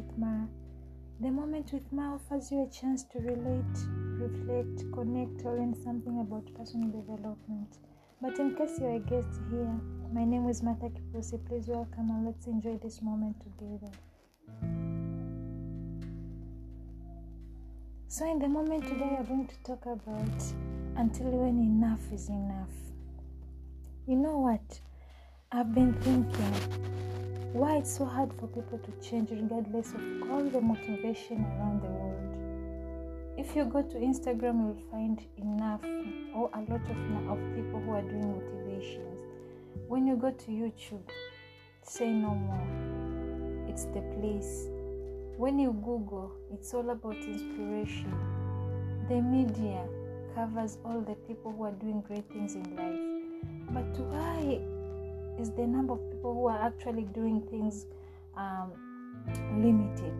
with Ma. The Moment with Ma offers you a chance to relate, reflect, connect, or learn something about personal development. But in case you're a guest here, my name is Martha Kipusi. Please welcome and let's enjoy this moment together. So, in the moment today, are going to talk about until when enough is enough. You know what? I've been thinking why it's so hard for people to change regardless of all the motivation around the world. If you go to Instagram, you'll find enough or a lot of, of people who are doing motivations. When you go to YouTube, say no more. It's the place. When you Google, it's all about inspiration. The media covers all the people who are doing great things in life. But why is the number of people who are actually doing things um, limited?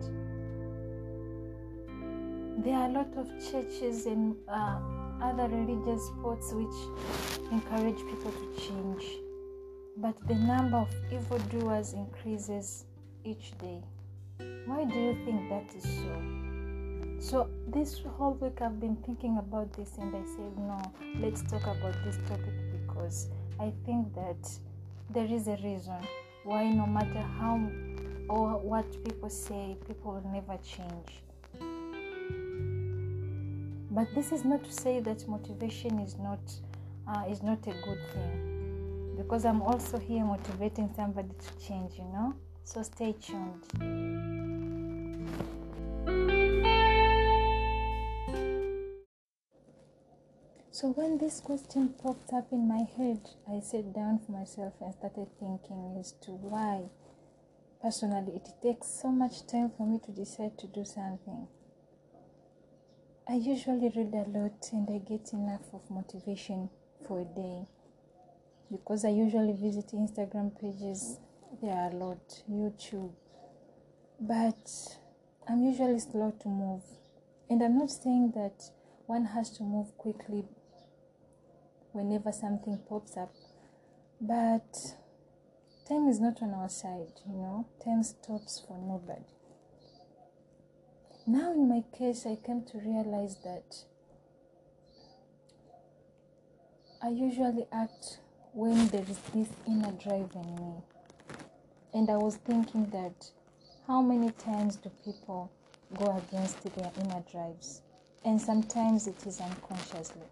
There are a lot of churches and uh, other religious spots which encourage people to change, but the number of evildoers increases each day. Why do you think that is so? So, this whole week I've been thinking about this, and I said, No, let's talk about this topic because I think that there is a reason why, no matter how or what people say, people will never change. But this is not to say that motivation is not uh, is not a good thing, because I'm also here motivating somebody to change. You know, so stay tuned. So when this question popped up in my head, I sat down for myself and started thinking as to why personally it takes so much time for me to decide to do something. I usually read a lot and I get enough of motivation for a day because I usually visit Instagram pages, there are a lot, YouTube, but I'm usually slow to move. And I'm not saying that one has to move quickly whenever something pops up. But time is not on our side, you know, time stops for nobody. Now, in my case, I came to realize that I usually act when there is this inner drive in me. And I was thinking that how many times do people go against their inner drives? And sometimes it is unconsciously.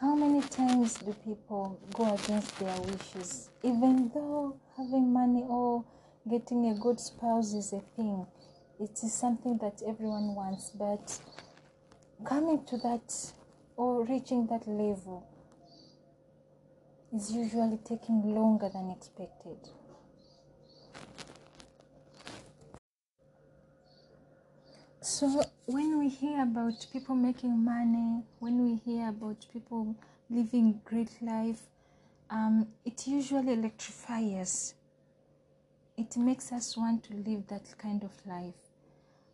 How many times do people go against their wishes, even though having money or getting a good spouse is a thing? It is something that everyone wants, but coming to that or reaching that level is usually taking longer than expected. So, when we hear about people making money, when we hear about people living great life, um, it usually electrifies us. It makes us want to live that kind of life.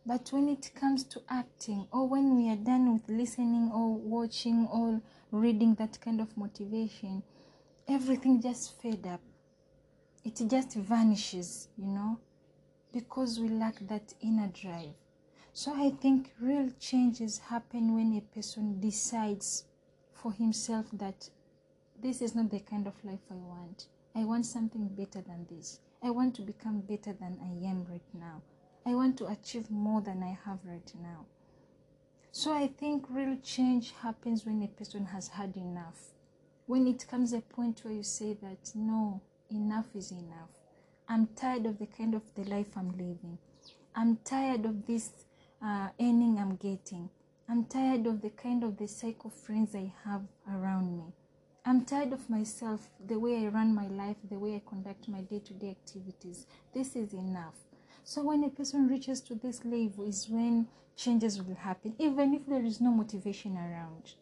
But when it comes to acting, or when we are done with listening, or watching, or reading that kind of motivation, everything just fade up. It just vanishes, you know, because we lack that inner drive. So I think real changes happen when a person decides for himself that this is not the kind of life I want. I want something better than this. I want to become better than I am right now. I want to achieve more than I have right now. So I think real change happens when a person has had enough. When it comes a point where you say that no, enough is enough. I'm tired of the kind of the life I'm living. I'm tired of this uh, earning I'm getting. I'm tired of the kind of the cycle friends I have around me. I'm tired of myself, the way I run my life, the way I conduct my day to day activities. This is enough. So, when a person reaches to this level, is when changes will happen, even if there is no motivation around.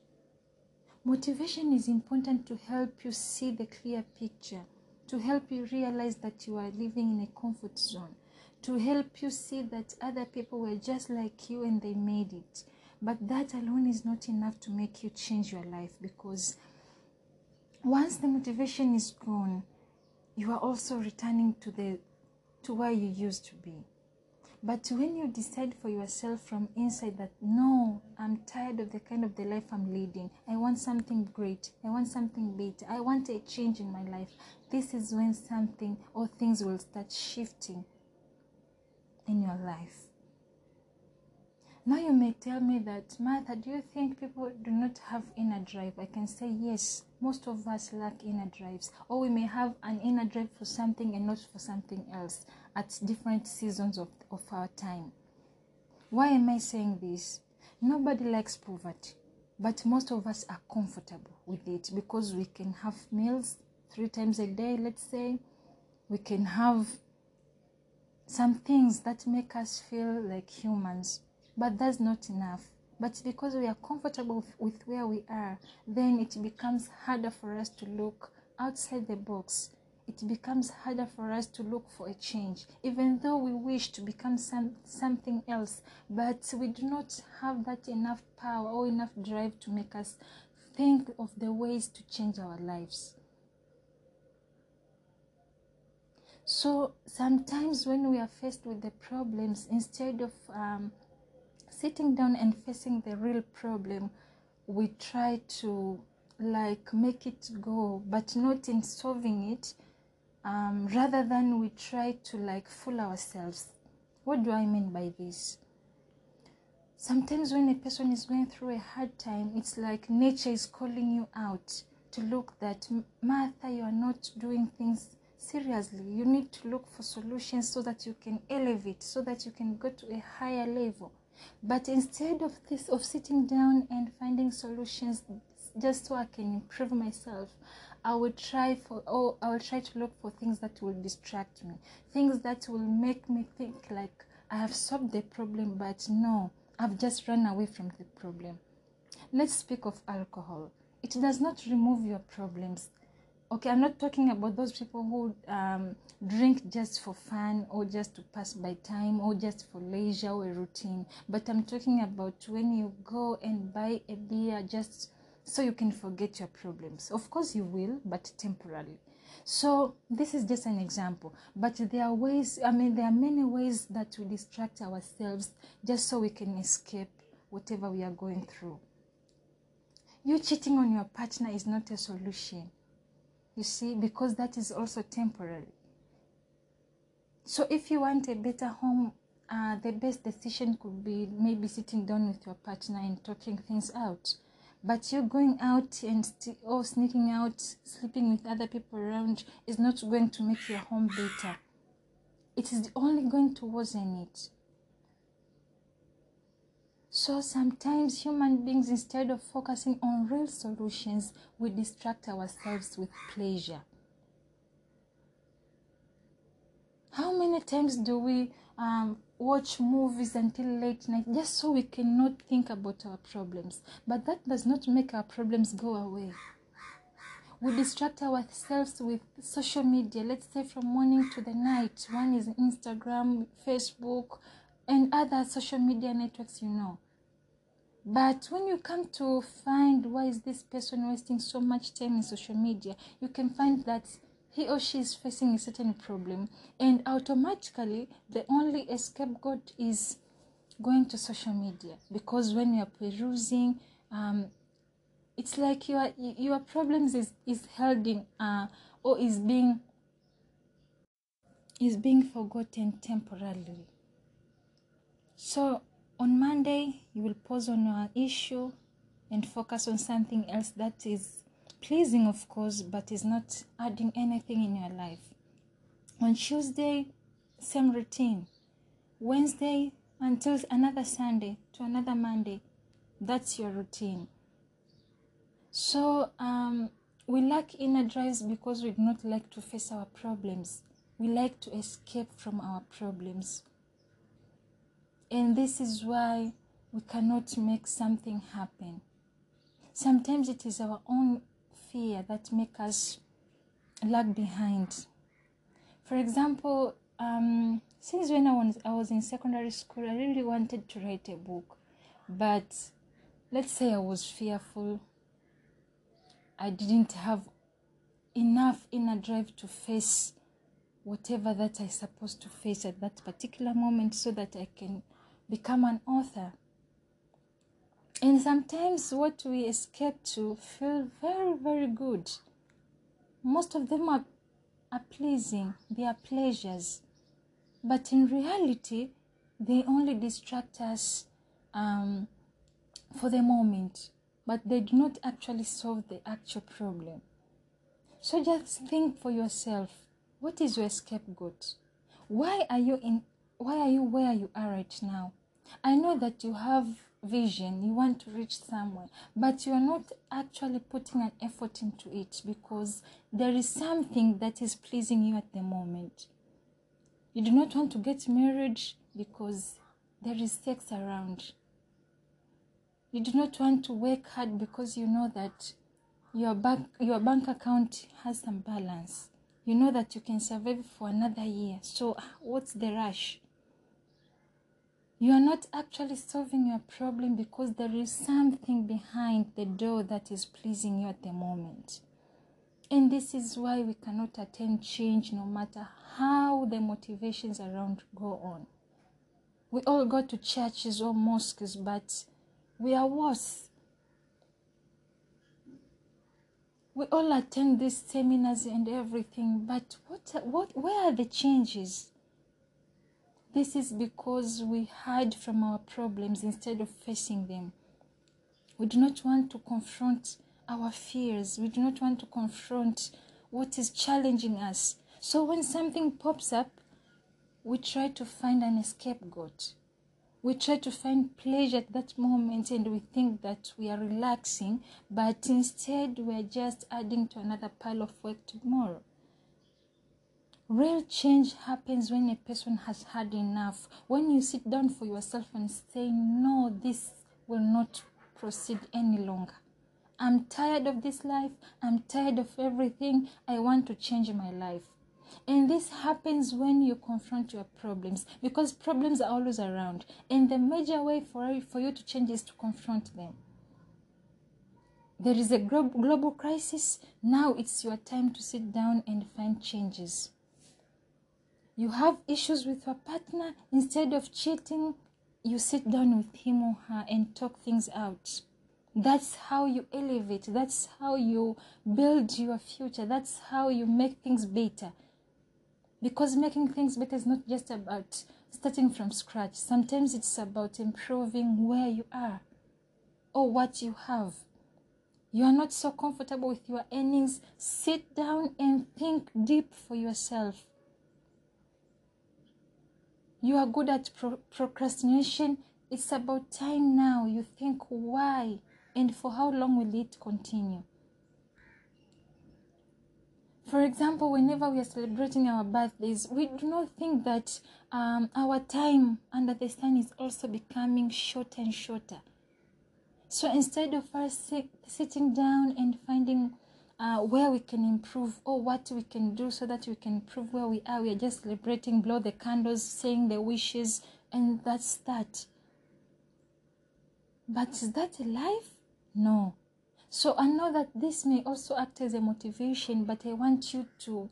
Motivation is important to help you see the clear picture, to help you realize that you are living in a comfort zone, to help you see that other people were just like you and they made it. But that alone is not enough to make you change your life because once the motivation is gone, you are also returning to the to where you used to be. But when you decide for yourself from inside that no, I'm tired of the kind of the life I'm leading. I want something great. I want something better. I want a change in my life. This is when something or things will start shifting in your life. Now you may tell me that, Martha, do you think people do not have inner drive? I can say yes. Most of us lack inner drives, or we may have an inner drive for something and not for something else at different seasons of, of our time. Why am I saying this? Nobody likes poverty, but most of us are comfortable with it because we can have meals three times a day, let's say. We can have some things that make us feel like humans but that's not enough. But because we are comfortable with, where we are, then it becomes harder for us to look outside the box. It becomes harder for us to look for a change, even though we wish to become some, something else, but we do not have that enough power or enough drive to make us think of the ways to change our lives. So sometimes when we are faced with the problems, instead of um, sitting down and facing the real problem, we try to like make it go, but not in solving it. Um, rather than we try to like fool ourselves. What do I mean by this? Sometimes when a person is going through a hard time, it's like nature is calling you out to look that Martha, you are not doing things seriously. You need to look for solutions so that you can elevate, so that you can go to a higher level. But instead of this, of sitting down and finding solutions just so I can improve myself, I will try for oh I will try to look for things that will distract me, things that will make me think like I have solved the problem, but no, I've just run away from the problem. Let's speak of alcohol. It does not remove your problems okay i'm not talking about those people who um, drink just for fun or just to pass by time or just for leisure or routine but i'm talking about when you go and buy a beer just so you can forget your problems. Of course you will but temporarily. So this is just an example but there are ways i mean there are many ways that we distract ourselves just so we can escape whatever we are going through. You cheating on your partner is not a solution you see, because that is also temporary. So if you want a better home, uh, the best decision could be maybe sitting down with your partner and talking things out. But you going out and st- or sneaking out, sleeping with other people around is not going to make your home better. It is only going to worsen it. So sometimes human beings, instead of focusing on real solutions, we distract ourselves with pleasure. How many times do we um, watch movies until late night just so we cannot think about our problems? But that does not make our problems go away. We distract ourselves with social media, let's say from morning to the night. One is Instagram, Facebook, and other social media networks you know but when you come to find why is this person wasting so much time in social media you can find that he or she is facing a certain problem and automatically the only scapegoat is going to social media. Because when you are perusing um, it's like your your problems is is held in uh, or is being is being forgotten temporarily. So on Monday, you will pause on your issue and focus on something else that is pleasing, of course, but is not adding anything in your life. On Tuesday, same routine. Wednesday until another Sunday to another Monday. That's your routine. So um, we lack inner drives because we do not like to face our problems. We like to escape from our problems. And this is why we cannot make something happen. Sometimes it is our own fear that make us lag behind. For example, um, since when I was, I was in secondary school, I really wanted to write a book. But let's say I was fearful. I didn't have enough inner drive to face whatever that I supposed to face at that particular moment so that I can become an author. And sometimes what we escape to feel very, very good. Most of them are, are pleasing, they are pleasures. But in reality, they only distract us um, for the moment, but they do not actually solve the actual problem. So just think for yourself what is your scapegoat? Why are you in why are you where you are right now? I know that you have vision, you want to reach somewhere, but you are not actually putting an effort into it because there is something that is pleasing you at the moment. You do not want to get married because there is sex around. You do not want to work hard because you know that your bank your bank account has some balance. You know that you can survive for another year. So what's the rush? You are not actually solving your problem because there is something behind the door that is pleasing you at the moment. And this is why we cannot attain change no matter how the motivations around go on. We all go to churches or mosques, but we are worse. We all attend these seminars and everything, but what, what, where are the changes? This is because we hide from our problems instead of facing them. We do not want to confront our fears. We do not want to confront what is challenging us. So when something pops up, we try to find an scapegoat. We try to find pleasure at that moment and we think that we are relaxing, but instead we are just adding to another pile of work tomorrow. Real change happens when a person has had enough. When you sit down for yourself and say, No, this will not proceed any longer. I'm tired of this life. I'm tired of everything. I want to change my life. And this happens when you confront your problems because problems are always around. And the major way for, for you to change is to confront them. There is a global crisis. Now it's your time to sit down and find changes. You have issues with your partner. Instead of cheating, you sit down with him or her and talk things out. That's how you elevate. That's how you build your future. That's how you make things better. Because making things better is not just about starting from scratch. Sometimes it's about improving where you are or what you have. You are not so comfortable with your earnings. Sit down and think deep for yourself. You are good at pro- procrastination. It's about time now. You think why and for how long will it continue? For example, whenever we are celebrating our birthdays, we do not think that um, our time under the sun is also becoming shorter and shorter. So instead of us sit, sitting down and finding uh, where we can improve or what we can do so that we can improve where we are, we are just celebrating, blow the candles, saying the wishes, and that's that. But is that a life? No. So I know that this may also act as a motivation, but I want you to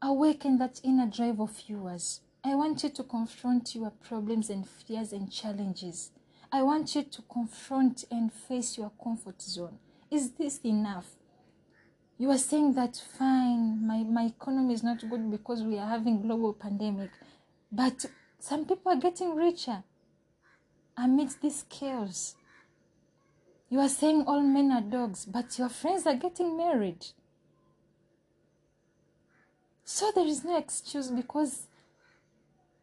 awaken that inner drive of yours. I want you to confront your problems and fears and challenges. I want you to confront and face your comfort zone. Is this enough? You are saying that fine, my, my economy is not good because we are having global pandemic. But some people are getting richer amidst this chaos. You are saying all men are dogs, but your friends are getting married. So there is no excuse because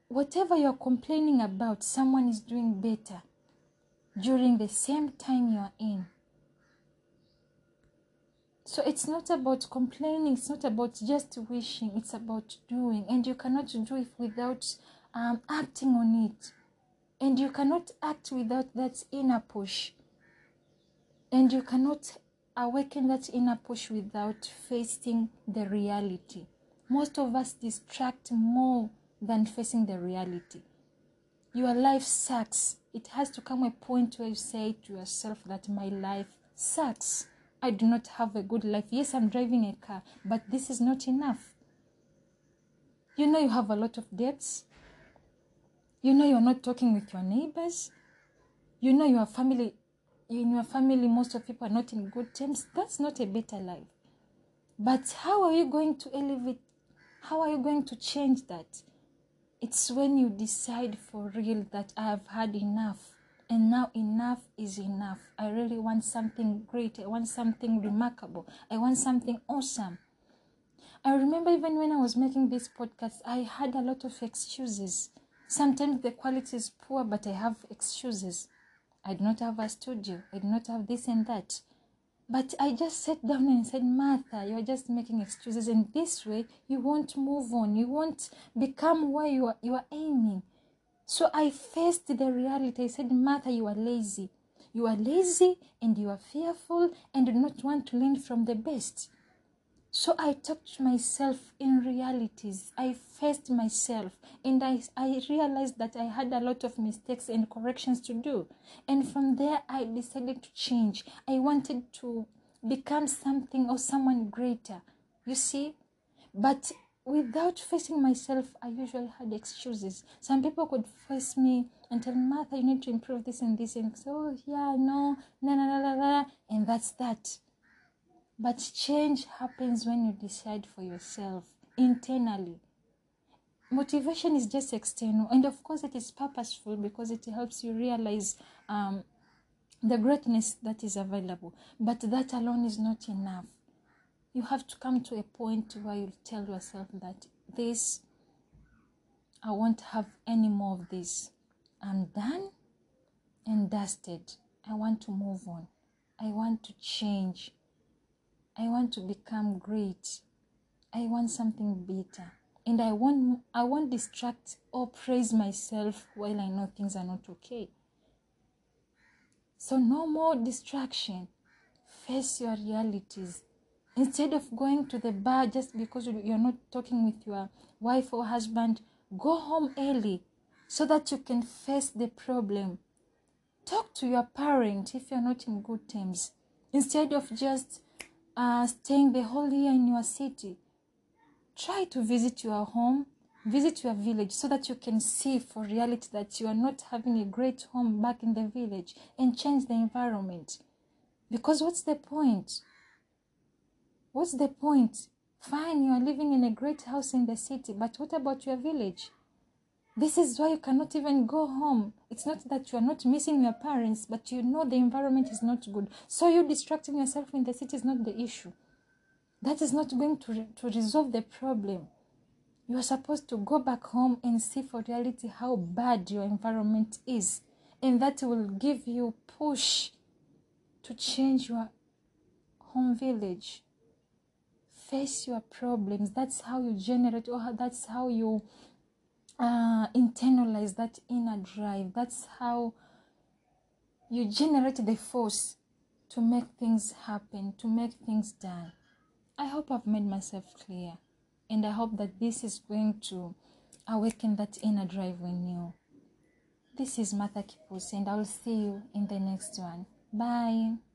whatever you're complaining about, someone is doing better during the same time you are in. So it's not about complaining, it's not about just wishing, it's about doing. And you cannot do it without um, acting on it. And you cannot act without that inner push. And you cannot awaken that inner push without facing the reality. Most of us distract more than facing the reality. Your life sucks. It has to come a point where you say to yourself that my life sucks. I do not have a good life. Yes, I'm driving a car, but this is not enough. You know, you have a lot of debts. You know, you're not talking with your neighbors. You know, your family, in your family, most of people are not in good terms. That's not a better life. But how are you going to elevate? How are you going to change that? It's when you decide for real that I have had enough and now enough is enough. I really want something great. I want something remarkable. I want something awesome. I remember even when I was making this podcast, I had a lot of excuses. Sometimes the quality is poor, but I have excuses. I do not have a studio. I do not have this and that. But I just sat down and said, Martha, you're just making excuses. And this way, you won't move on. You won't become where you are, you are aiming. So I faced the reality. I said, Martha, you are lazy. You are lazy and you are fearful and do not want to learn from the best. So I talked to myself in realities. I faced myself and I, I realized that I had a lot of mistakes and corrections to do. And from there, I decided to change. I wanted to become something or someone greater. You see? But without facing myself, I usually had excuses. Some people could face me and tell Martha, you need to improve this and this, and so yeah, no, na na na na, and that's that. But change happens when you decide for yourself internally. Motivation is just external, and of course, it is purposeful because it helps you realize um, the greatness that is available. But that alone is not enough you have to come to a point where you tell yourself that this i won't have any more of this. I'm done and dusted. I want to move on. I want to change. I want to become great. I want something better. And i won't i won't distract or praise myself while i know things are not okay. So no more distraction. Face your realities Instead of going to the bar just because you're not talking with your wife or husband, go home early so that you can face the problem. Talk to your parent if you're not in good terms. Instead of just uh, staying the whole year in your city, try to visit your home, visit your village so that you can see for reality that you are not having a great home back in the village and change the environment. Because what's the point? What's the point? Fine, you are living in a great house in the city, but what about your village? This is why you cannot even go home. It's not that you are not missing your parents, but you know the environment is not good. So you distracting yourself in the city is not the issue. That is not going to, re- to resolve the problem. You are supposed to go back home and see for reality how bad your environment is. And that will give you push to change your home village face your problems. That's how you generate or that's how you uh, internalize that inner drive. That's how you generate the force to make things happen to make things done. I hope i've made myself clear and i hope that this is going to awaken that inner drive in you. This is martha kipus and i'll see you in the next one. Bye